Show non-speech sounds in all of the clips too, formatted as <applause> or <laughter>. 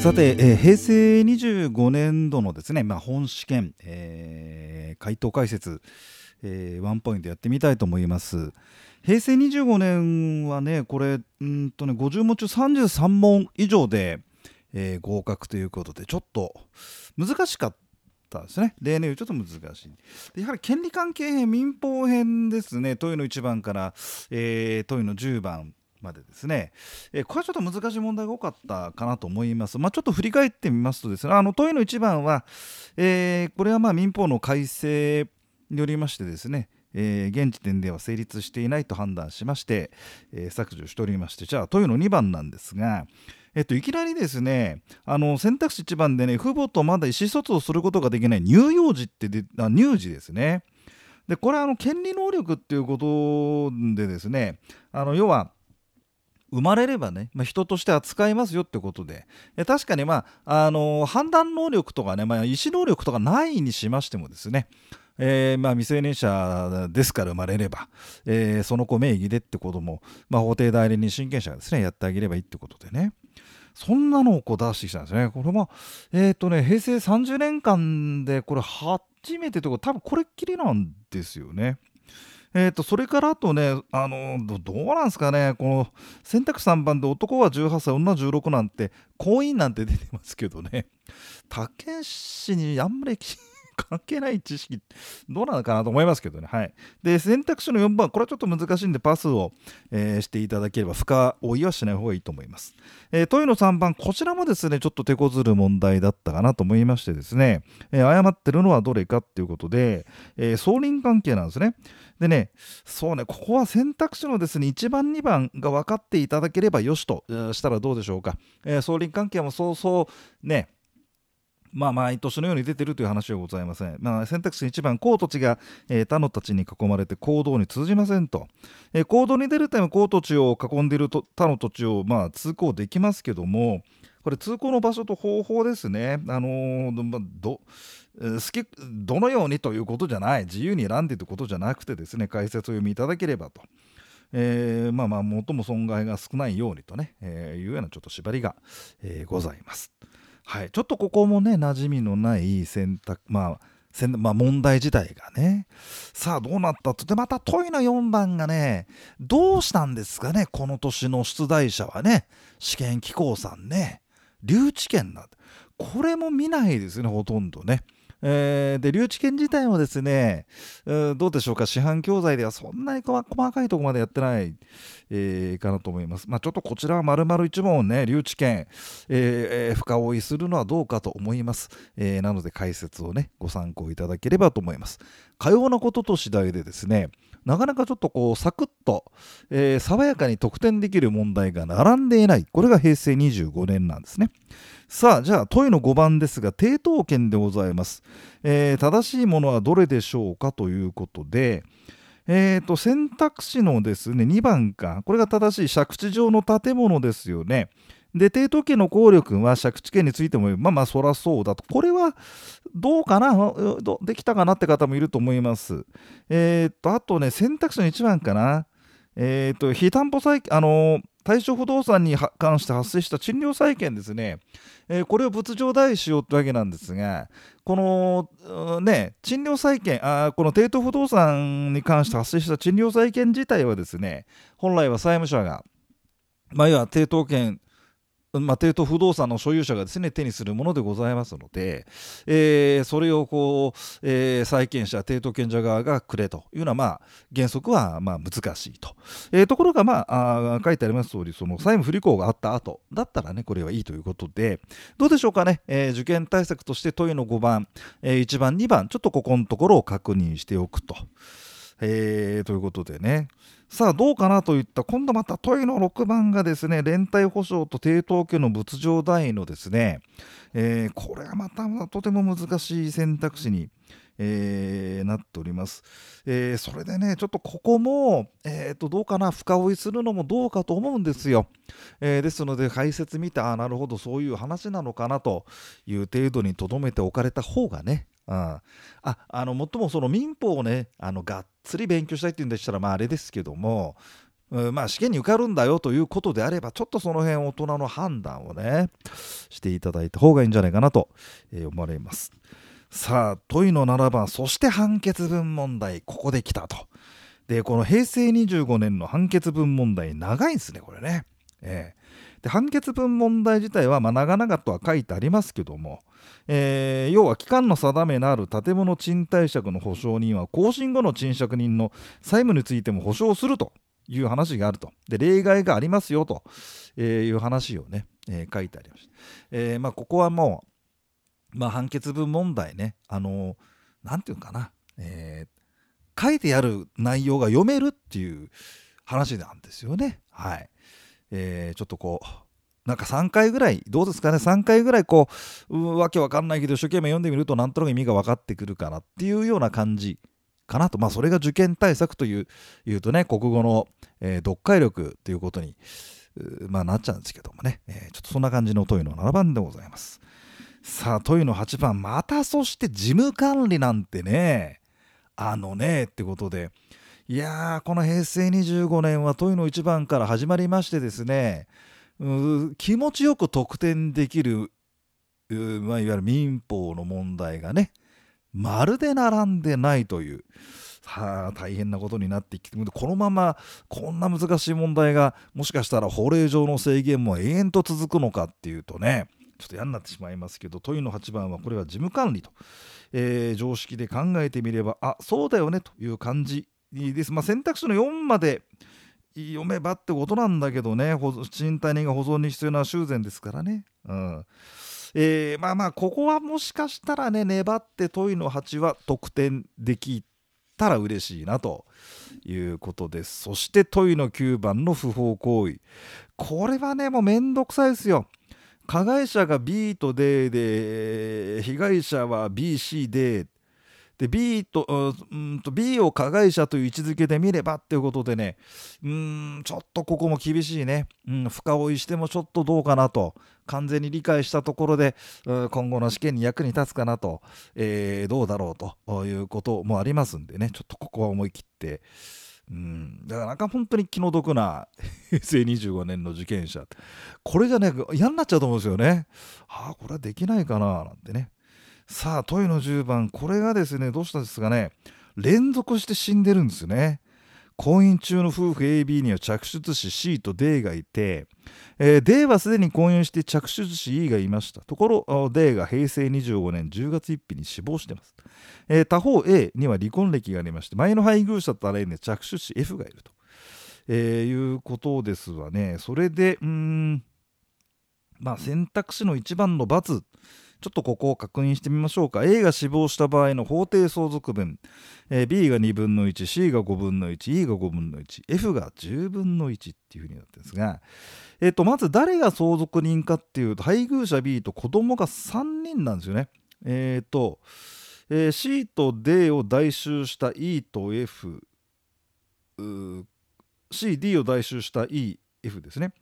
さて、えー、平成25年度のですね、まあ、本試験、えー、回答解説、えー、ワンポイントやってみたいと思います。平成25年はね、これ、うんとね、50問中33問以上で、えー、合格ということで、ちょっと難しかったですね。例年よりちょっと難しい。やはり権利関係編、民法編ですね、問いの1番から、えー、問いの10番。までですね、えー、これはちょっと難しい問題が多かったかなと思います。まあ、ちょっと振り返ってみますとですね、あの問いの1番は、えー、これはま民法の改正によりましてですね、えー、現時点では成立していないと判断しまして、えー、削除しておりましてじゃあ問いの2番なんですが、えっと、いきなりですねあの選択肢1番でね父母とまだ意思疎通をすることができない乳幼児ってであ乳児ですね。でこれはあの権利能力っていうことでですねあの要は生まれればね、まあ、人として扱いますよってことで、確かに、まあ、あの判断能力とかね、まあ、意思能力とかないにしましてもですね、えー、まあ、未成年者ですから生まれれば、えー、その子名義でってことも、まあ、法定代理人親権者がですねやってあげればいいってことでねそんなのをこう出してきたんですね。これも、えっ、ー、とね、平成30年間でこれ初めてというか多分これっきりなんですよね。えーと、それからあとね、あのどうなんですかね、この選択肢3番で男は18歳、女16なんて、婚姻なんて出てますけどね、たけしにあんまり関係ない知識、どうなのかなと思いますけどね。はい。で、選択肢の4番、これはちょっと難しいんで、パスを、えー、していただければ、深追いはしない方がいいと思います。えー、問いの3番、こちらもですね、ちょっと手こずる問題だったかなと思いましてですね、えー、誤ってるのはどれかっていうことで、えー、相輪関係なんですね。でね、そうね、ここは選択肢のですね、1番、2番が分かっていただければよしとしたらどうでしょうか。えー、相輪関係もそうそうね、まあ、毎年のように出てるという話はございません。まあ、選択肢1番、高土地が、えー、他のたちに囲まれて行動に通じませんと。えー、行動に出るため高土地を囲んでいると他の土地を、まあ、通行できますけども、これ通行の場所と方法ですね。あのー、ど好きどのようにということじゃない自由に選んでということじゃなくてですね解説を読みいただければと。えー、まあまあ最も損害が少ないようにとね、えー、いうようなちょっと縛りが、えー、ございます。はい、ちょっとここもね馴染みのない選択まあまあ、問題自体がね。さあどうなったと。てまた問いの4番がねどうしたんですかねこの年の出題者はね。試験機構さんね。留置権なんて。これも見ないですねほとんどね。えー、で留置権自体もですね、えー、どうでしょうか？市販教材ではそんなに細かいとこまでやってない、えー、かなと思います。まあ、ちょっとこちらは丸々一問ね留置権、えー、深追いするのはどうかと思います、えー、なので解説をねご参考いただければと思います。かようなことと次第でですねなかなかちょっとこうサクッと、えー、爽やかに得点できる問題が並んでいない。これが平成25年なんですね。さあじゃあ問いの5番ですが抵当権でございます、えー、正しいものはどれでしょうかということでえーと、選択肢のですね2番か。これが正しい借地上の建物ですよね。で、帝都家の効力は借地権についても、まあまあ、そらそうだと。これはどうかな？できたかなって方もいると思います。えっ、と、あとね、選択肢の1番かな。えっ、と、非担保債、あの対象不動産に関して発生した賃料債権ですね、えー、これを仏上代しようってわけなんですが、この、ね、賃料債権あ、この帝都不動産に関して発生した賃料債権自体はですね、本来は債務者が、まあ、要は抵当権まあ、帝都不動産の所有者がですね手にするものでございますので、えー、それをこう、えー、債権者、帝都権者側がくれというのは、まあ、原則はまあ難しいと、えー、ところが、まあ、あ書いてあります通りそり、債務不履行があった後だったらね、これはいいということで、どうでしょうかね、えー、受験対策として問いの5番、えー、1番、2番、ちょっとここのところを確認しておくと。えー、ということでね。さあ、どうかなといった、今度また問いの6番がですね、連帯保証と抵当権の仏上代のですね、えー、これはまたまたとても難しい選択肢に、えー、なっております、えー、それでね、ちょっとここも、えー、とどうかな、深追いするのもどうかと思うんですよ。えですので、解説見て、あなるほど、そういう話なのかなという程度にとどめておかれた方がね、うん、ああのもっともその民法をねあのがっつり勉強したいっていうんでしたらまああれですけどもうん、まあ試験に受かるんだよということであればちょっとその辺大人の判断をねしていただいた方がいいんじゃないかなと思われます。さあ問いの7番そして判決文問題ここで来たと。でこの平成25年の判決文問題長いんですねこれね。えー、で判決文問題自体はまあ長々とは書いてありますけどもえー、要は期間の定めのある建物賃貸借の保証人は更新後の賃借人の債務についても保証するという話があると。で、例外がありますよと、いう話をね、えー、書いてありました。え、まあ、ここはもう、まあ、判決文問題ね、あのー、て言うかな、え、書いてある内容が読めるっていう話なんですよね。はい。えー、ちょっとこう、なんか3回ぐらい、どうですかね、3回ぐらいこう、わけわかんないけど、一生懸命読んでみると、なんとなく意味が分かってくるかなっていうような感じかなと、まあ、それが受験対策といういうとね国語の、えー、読解力ということに、まあ、なっちゃうんですけどもね、えー、ちょっとそんな感じの問いの7番でございます。さあ問いの8番またそして事務管理なんてねあのねってことでいやーこの平成25年は問いの1番から始まりましてですね気持ちよく得点できる、まあ、いわゆる民法の問題がねまるで並んでないという。はあ、大変なことになってきてこのままこんな難しい問題がもしかしたら法令上の制限も永遠と続くのかっていうとねちょっと嫌になってしまいますけど問いの8番はこれは事務管理と、えー、常識で考えてみればあそうだよねという感じです。まあ、選択肢の4まで読めばってことなんだけどね。賃貸人が保存に必要な修繕ですからね。うん。えー、まあまあここはもしかしたらね粘って問いの8は得点できたら嬉しいなということです。そして問いの9番の不法行為。これはねもうめんどくさいですよ。加害者が B と D で被害者は BC でで B とうんと B を加害者という位置づけで見ればっていうことでねうんちょっとここも厳しいね、うん、深追いしてもちょっとどうかなと。完全に理解したところで今後の試験に役に立つかなと、えー、どうだろうということもありますんでねちょっとここは思い切って。うん、だからなんか本当に気の毒な平成25年の受験者。これじゃね嫌になっちゃうと思うんですよね。はあこれはできないかななんてね。さあ問いの10番これがですねどうしたんですかね。連続して死んでるんですよね。婚姻中の夫婦 AB には着出子 C と D がいて、えー、D はすでに婚姻して着出子 E がいました。ところ D が平成25年10月1日に死亡しています、えー、他方 A には離婚歴がありまして前の配偶者とあれね着出子 F がいると、えー、いうことですわね。それでうんまあ選択肢の1番の×ちょっとここを確認してみましょうか。A が死亡した場合の法定相続分、えー、B が2分の 1C が5分の 1E が5分の 1F が10分の1っていうふうになってるんですが、えー、とまず誰が相続人かっていうと配偶者 B と子供が3人なんですよね。えっ、ー、と、えー、C と D を代収した E と F CD を代収した EF ですね、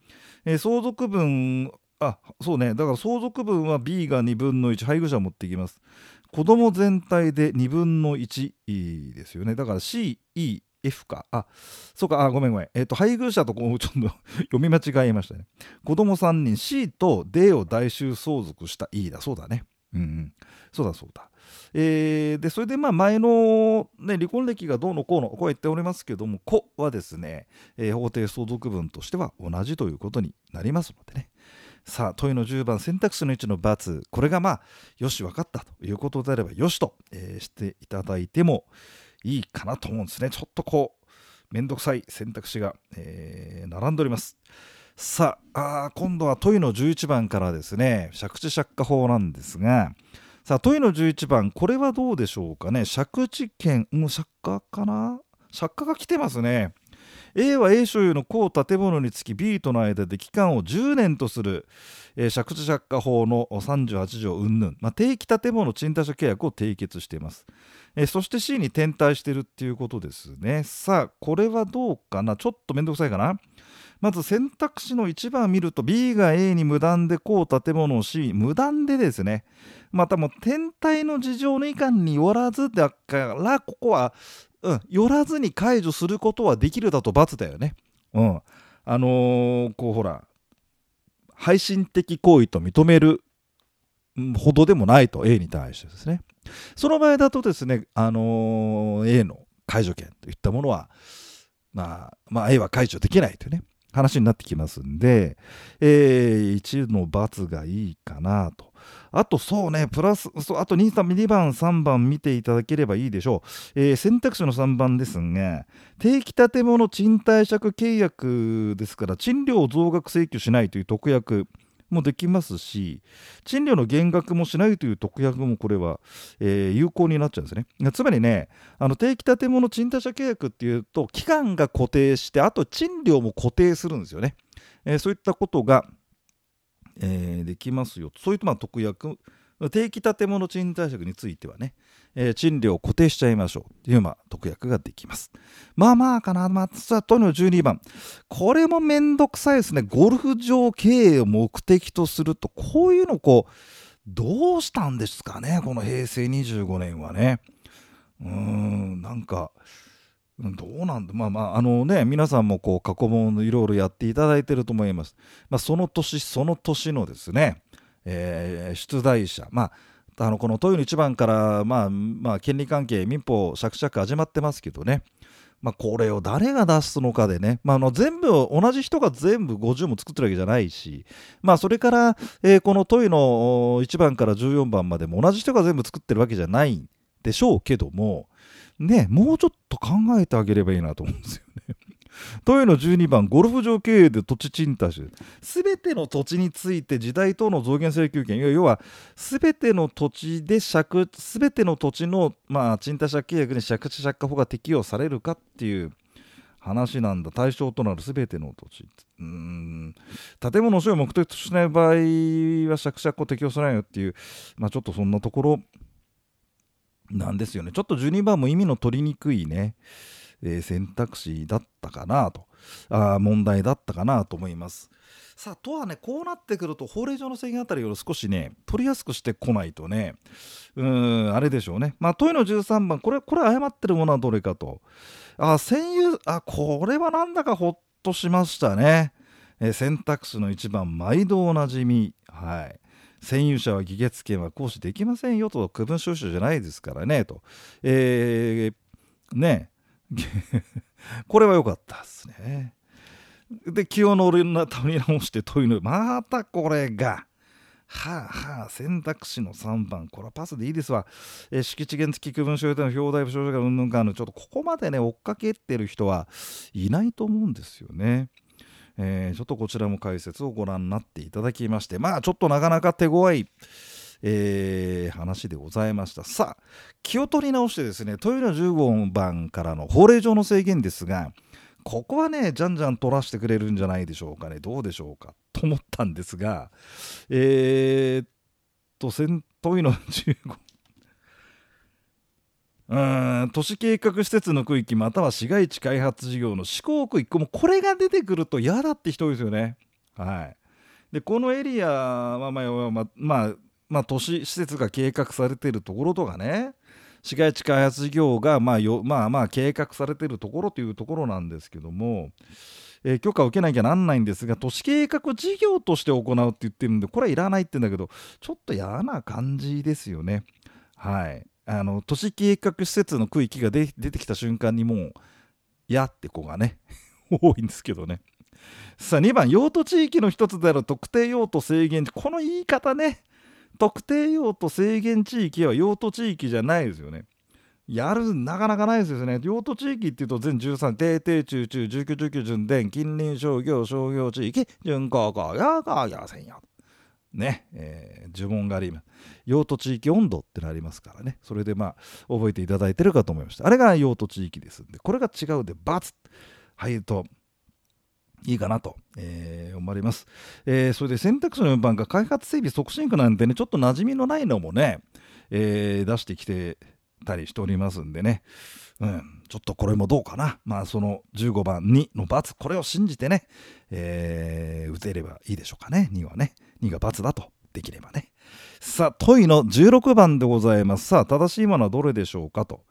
えー、相続分あそうね。だから相続分は B が2分の1配偶者を持っていきます。子供全体で2分の1ですよね。だから CEF か。あそうか。あごめんごめん。えっ、ー、と配偶者とこう <laughs> ちょっと <laughs> 読み間違えましたね。子供3人 C と D を代収相続した。E だ。そうだね。うん、うん、そうだそうだ。えー、でそれでまあ前の、ね、離婚歴がどうのこうのこう言っておりますけども子はですね、えー、法定相続分としては同じということになりますのでね。さあ問いの10番選択肢の1の×これがまあよし分かったということであればよしと、えー、していただいてもいいかなと思うんですね。ちょっとこうめんどくさい選択肢が、えー、並んでおります。さああ今度は問いの11番からですね。借地借家法なんですが。さあ問いの11番これはどうでしょうかね。借地権借家かな？借家が来てますね。A は A 所有の公建物につき B との間で期間を10年とする、えー、借地借家法の38条云々、まあ、定期建物賃貸借契約を締結しています、えー、そして C に転退してるっていうことですね。さあこれはどうかな？ちょっとめんどくさいかな？まず選択肢の1番見ると B が A に無断でこう建物を C 無断でですね。またもう天体の事情のいかんによらずだからここはうん、寄らずに解除することはできるだと×だよね。うん、あのー、こうほら配信的行為と認めるほどでもないと A に対してですねその場合だとですね、あのー、A の解除権といったものは、まあ、まあ、A は解除できないというね話になってきますんで、えー、1の×がいいかなと。あとそうね、プラス、そうあと2、2番、3番見ていただければいいでしょう。えー、選択肢の3番ですが、定期建物賃貸借契約ですから、賃料を増額請求しないという特約。もできますし賃料の減額もしないという特約もこれは、えー、有効になっちゃうんですねつまりねあの定期建物賃貸借契約っていうと期間が固定してあと賃料も固定するんですよね、えー、そういったことが、えー、できますよそういったまあ特約定期建物賃貸借についてはね、えー、賃料を固定しちゃいましょうという、まあ、特約ができます。まあまあかな、まあ、との12番。これもめんどくさいですね。ゴルフ場経営を目的とすると、こういうのこう、どうしたんですかね、この平成25年はね。うーん、なんか、どうなんだ。まあまああのね皆さんもこう過去問いろいろやっていただいてると思います、まあ、その年その年のですねえー、出題者、まあ、あのこの問いの一番から、まあまあ、権利関係民法しゃくしゃく始まってますけどね、まあ、これを誰が出すのかでね、まあ、あの全部同じ人が全部50も作ってるわけじゃないし、まあ、それから、えー、この問いの1番から14番までも同じ人が全部作ってるわけじゃないんでしょうけどもねもうちょっと考えてあげればいいなと思うんですよね。<laughs> 問いの12番ゴルフ場経営で土地賃貸すべての土地について時代等の増減請求権要はすべての土地で借すべての土地の、まあ、賃貸借契約に借地借家法が適用されるかっていう話なんだ対象となるすべての土地うん建物の所有を目的としない場合は借地借家を適用されないよっていう、まあ、ちょっとそんなところなんですよね。ちょっと12番も意味の取りにくいね。えー、選択肢だったかなと。あ問題だったかなと思います。さあとはねこうなってくると法令上の制限あたりを少しね取りやすくしてこないとね。うんあれでしょうね。まあ問いの13番これこれ誤ってるものはどれかと。あ占有あこれはなんだかほっとしましたね、えー、選択肢の1番毎度おなじみ。はい。占有者は議決権は行使できませんよと区分収集じゃないですからねとえー、ね <laughs> これは良かったですね。で気を乗りな取り直して問いのまたこれが。はあはあ選択肢の3番これはパスでいいですわ、えー、敷地原付区分所有での表題不詳者がうんぬんかんちょっとここまでね追っかけてる人はいないと思うんですよね。えー、ちょっとこちらも解説をご覧になっていただきましてまあちょっとなかなか手強いえー、話でございました。さあ気を取り直してですね豊田15番からの法令上の制限ですがここはねじゃんじゃん取らせてくれるんじゃないでしょうかね。どうでしょうか。と思ったんですがえー、っと先問いの15都市計画施設の区域または市街地開発事業の施行区域もこれが出てくると嫌だって人ですよね。はい、でこのエリアはまあまあ、まあ、まあ、都市施設が計画されているところとかね市街地開発事業がまあよまあまあ計画されているところというところなんですけども、えー、許可を受けなきゃなんないんですが都市計画事業として行うって言ってるんでこれはいらないって言うんだけどちょっと嫌な感じですよね。はいあの都市計画施設の区域が出てきた瞬間にもう嫌って子がね <laughs> 多いんですけどね。さあ2番用途地域の一つである特定用途制限この言い方ね特定用途制限地域は用途地域じゃないですよね。やる、なかなかないですよね。用途地域っていうと全13、定定中中、19、19、順伝、近隣商業、商業地域、準高校、やがやせんよ。ね、えー、呪文があります。用途地域温度ってのありますからね。それでまあ、覚えていただいてるかと思いました。あれが用途地域ですんで、これが違うで、×。はい、と、いいかなと、えー、思われます、えー、それで選択肢の4番が開発整備促進区なんでね、ちょっと馴染みのないのもね、えー、出してきてたりしておりますんでね、うん、ちょっとこれもどうかな。まあ、その15番2の×、これを信じてね、えー、打てればいいでしょうかね。2はね。2が×だと、できればね。さあ、問いの16番でございます。さあ、正しいものはどれでしょうかと。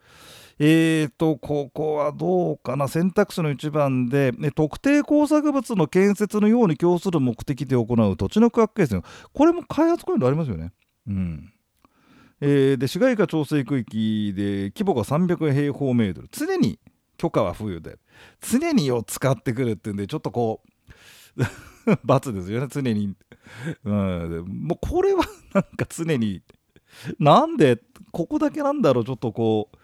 えーと、ここはどうかな、選択肢の1番で、ね、特定工作物の建設のように供する目的で行う土地の区画形成、これも開発行為でありますよね。うんえー、で市街化調整区域で規模が300平方メートル、常に許可は付与で、常にを使ってくるっていうんで、ちょっとこう、<laughs> 罰ですよね、常に。うん、もうこれはなんか常に、なんで、ここだけなんだろう、ちょっとこう。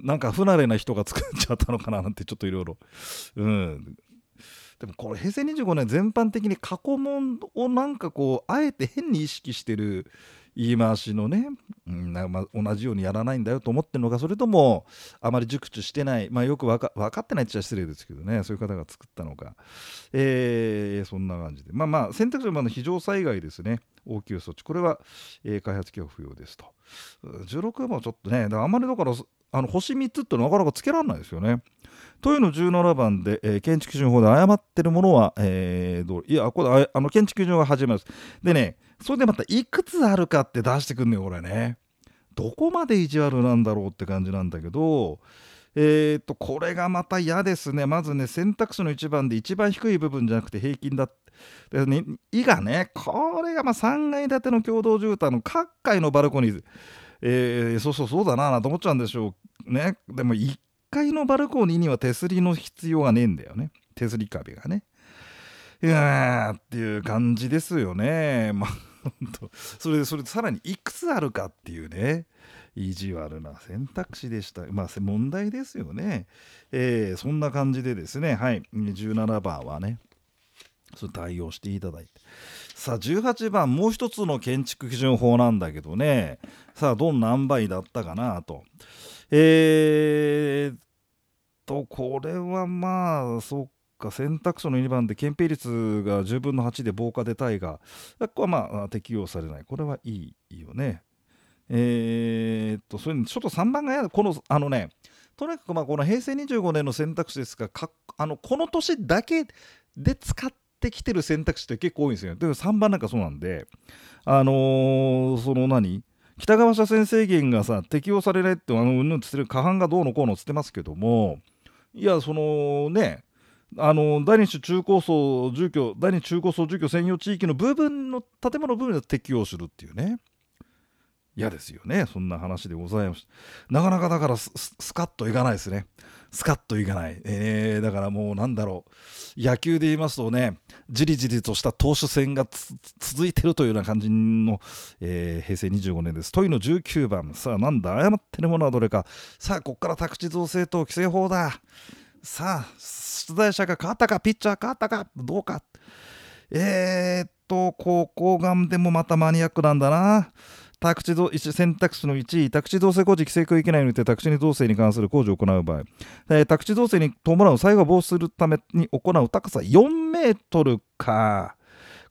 なんか不慣れな人が作っちゃったのかななんてちょっといろいろうんでもこれ平成25年全般的に過去問をなんかこうあえて変に意識してる言い回しのね、うんま、同じようにやらないんだよと思ってるのかそれともあまり熟知してない、まあ、よく分か分かってないっちゃ失礼ですけどねそういう方が作ったのか、えー、そんな感じで。まあまあ選択肢は非常災害ですね。応急措置。これは、えー、開発協不要ですと。16もちょっとねあまりだからあの星3つってなかなかつけられないですよね。というの17番で、えー、建築基準法で誤ってるものは、えー、どういやこれあの建築基準が始まります。でねそれでまたいくつあるかって出してくんのよこれね。どこまで意地悪なんだろうって感じなんだけどえーと、これがまた嫌ですね。まずね、選択肢の1番で一番低い部分じゃなくて平均だ。でね、いがね、これがまあ3階建ての共同住宅の各階のバルコニー。えー、そうそうそうだなと思っちゃうんでしょうねでも1階のバルコニーには手すりの必要がねえんだよね手すり壁がねいやーっていう感じですよねまあそれでそれでさらにいくつあるかっていうね。意地悪な選択肢でした。まあ問題ですよね。えー、そんな感じでですね、はい、17番はね、それ対応していただいて。さあ18番もう一つの建築基準法なんだけどね。さあどんな塩梅だったかなと。えー、っとこれはまあそっか選択肢の2番で憲兵率が10分の8で防火で対がここはまあ適用されない。これはいいよね。えー、っとそれにちょっと3番がやだ。このあのねとにかくまあこの平成25年の選択肢ですがあのこの年だけで使ってきてる選択肢って結構多いんですよ。で3番なんかそうなんで、あのー、その何？北川車線制限がさ適用されないってあのうんぬんつってる過半がどうのこうのつってますけども。いやそのねあの第二種中高層住居第二中高層住居専用地域の部分の建物部分で適用するっていうね。嫌ですよね。そんな話でございますなかなかだからスカッといかないですね。スカッといかない、えー、だからもうなんだろう。野球で言いますとねじりじりとした投手戦が続いてるというような感じの、えー、平成25年です。問いの19番。さあなんだ？誤ってるものはどれか。さあここから宅地造成等規制法だ。さあ出題者が変わったかピッチャー変わったかどうか。えー、っと高校眼でもまたマニアックなんだな。宅地選択肢の1位、宅地造成工事規制区域内において宅地造成に関する工事を行う場合、えー、宅地造成に伴う災害を防止するために行う高さ4メートルか、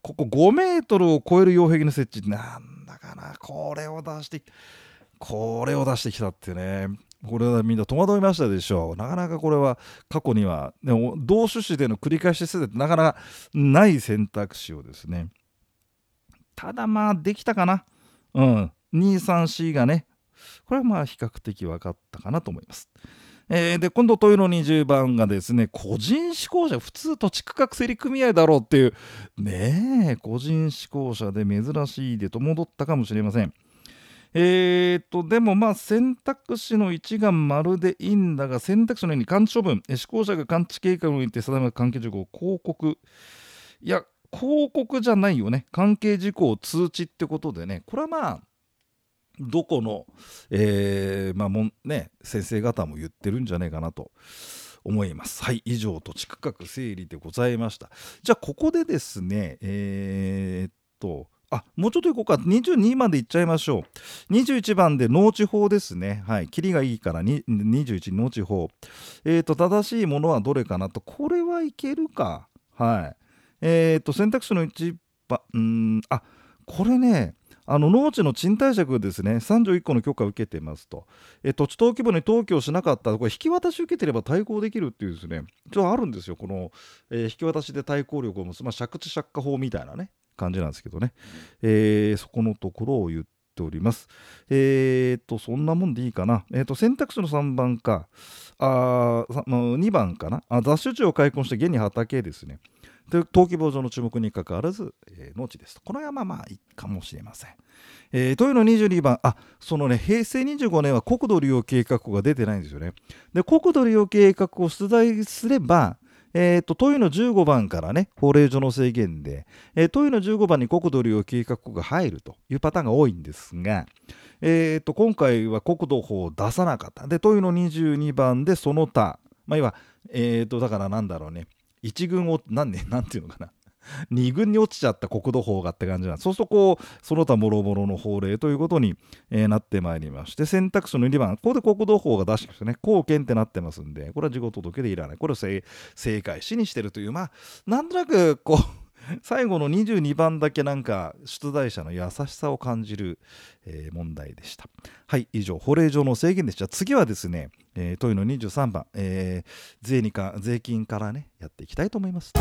ここ5メートルを超える擁壁の設置、なんだかな、これを出して、これを出してきたってね。これはみんな戸惑いましたでしょう。なかなかこれは過去には、でも同種子での繰り返し世代ってなかなかない選択肢をですね。ただまあできたかな。うん、234がねこれはまあ比較的分かったかなと思います。えー、で今度問いの20番がですね個人志向者普通土地区画整理組合だろうっていうねえ個人志向者で珍しいでと戻ったかもしれません。えーと、でもまあ選択肢の1が丸でいいんだが選択肢の2に監視処分施行者が監視計画において定める関係事項広告いや広告じゃないよね関係事項通知ってことでねこれはまあどこの、えー、まあもね、先生方も言ってるんじゃないかなと思います。はい、以上土地区画整理でございました。じゃあここでですね、えー、っと、あもうちょっといこうか。22までいっちゃいましょう。21番で農地法ですね。はい。キリがいいから21農地法。えっ、ー、と正しいものはどれかなと。これはいけるか。はい。えっ、ー、と選択肢の1番うんあこれねあの農地の賃貸借ですね。31個の許可を受けてますと、え土地登記簿に登記をしなかった。これ引き渡し受けてれば対抗できるっていうですね。ちょっとあるんですよ。この、えー、引き渡しで対抗力を持つ、まあ、借地借家法みたいなね。感じなんですけどね、えー、そこのところを言っております。えー、とそんなもんでいいかな。えー、と選択肢の3番か。あ2番かな。あ雑種地を開墾して現に畑ですね。で登記簿上の注目にかかわらず、えー、農地ですと。これはまあいいかもしれません。えー、というの22番、あそのね、平成25年は国土利用計画が出てないんですよね。で、国土利用計画を出題すれば、えーと、問いの15番からね、法令上の制限で、えー、問いの15番に国土利用計画が入るというパターンが多いんですが、えーと、今回は国土法を出さなかった。で、問いの22番でその他、まあ、いわ、えーと、だからなんだろうね、一軍を、なんね、なんていうのかな。2軍に落ちちゃった国土法がって感じなんですそうするとこうその他もろもろの法令ということに、えー、なってまいりまして選択肢の2番ここで国土法が出してましたね公権ってなってますんでこれは事後届でいらないこれを正解しにしてるというまあなんとなくこう最後の22番だけなんか出題者の優しさを感じる、えー、問題でした。はい、以上、法令上の制限でした。次はですね、えー、問いの23番、えー、税にか税金からね、やっていきたいと思います。